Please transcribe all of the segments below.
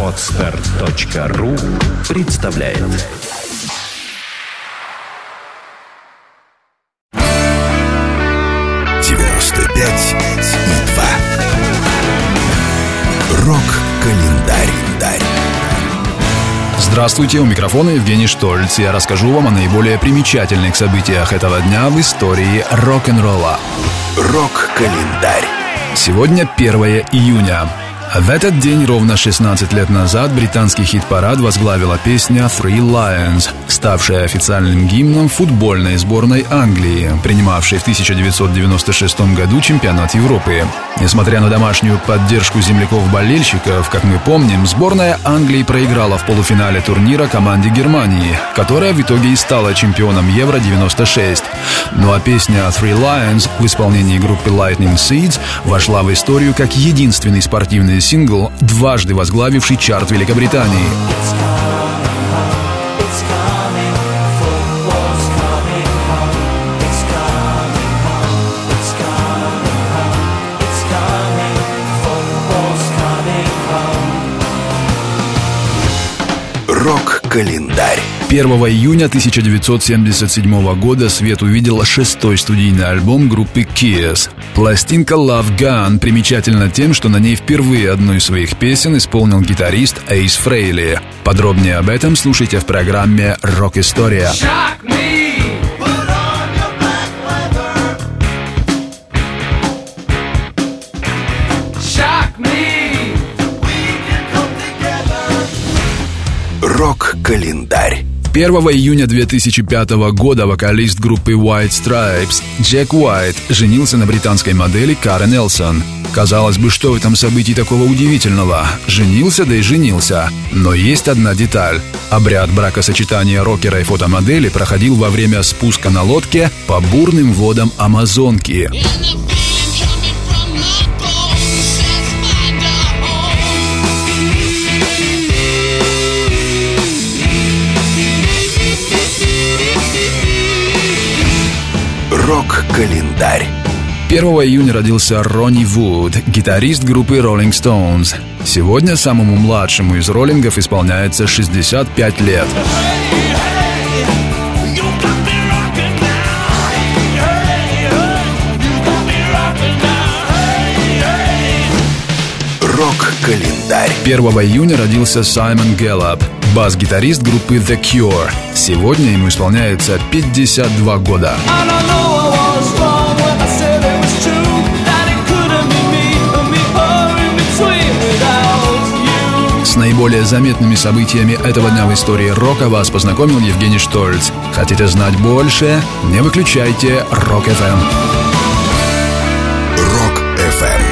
Отстар.ру представляет девяносто пять и два. Рок-календарь. Здравствуйте, у микрофона Евгений Штольц. Я расскажу вам о наиболее примечательных событиях этого дня в истории рок-н-ролла. Рок-календарь. Сегодня 1 июня. В этот день ровно 16 лет назад британский хит-парад возглавила песня «Three Lions», ставшая официальным гимном футбольной сборной Англии, принимавшей в 1996 году чемпионат Европы. Несмотря на домашнюю поддержку земляков-болельщиков, как мы помним, сборная Англии проиграла в полуфинале турнира команде Германии, которая в итоге и стала чемпионом Евро-96. Ну а песня «Three Lions» в исполнении группы Lightning Seeds вошла в историю как единственный спортивный сингл, дважды возглавивший чарт Великобритании. Рок-календарь. 1 июня 1977 года свет увидел шестой студийный альбом группы Kiss. Пластинка Love Gun примечательна тем, что на ней впервые одну из своих песен исполнил гитарист Эйс Фрейли. Подробнее об этом слушайте в программе «Рок-история». Рок-календарь. 1 июня 2005 года вокалист группы White Stripes Джек Уайт женился на британской модели Карен Элсон. Казалось бы, что в этом событии такого удивительного? Женился, да и женился. Но есть одна деталь. Обряд бракосочетания рокера и фотомодели проходил во время спуска на лодке по бурным водам Амазонки. Рок-календарь. 1 июня родился Ронни Вуд, гитарист группы Rolling Stones. Сегодня самому младшему из роллингов исполняется 65 лет. Рок-календарь. 1 июня родился Саймон Гэллоп, бас-гитарист группы The Cure. Сегодня ему исполняется 52 года. С наиболее заметными событиями этого дня в истории рока вас познакомил Евгений Штольц. Хотите знать больше? Не выключайте Рок-ФМ. Рок-ФМ.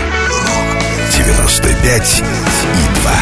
95 и 2.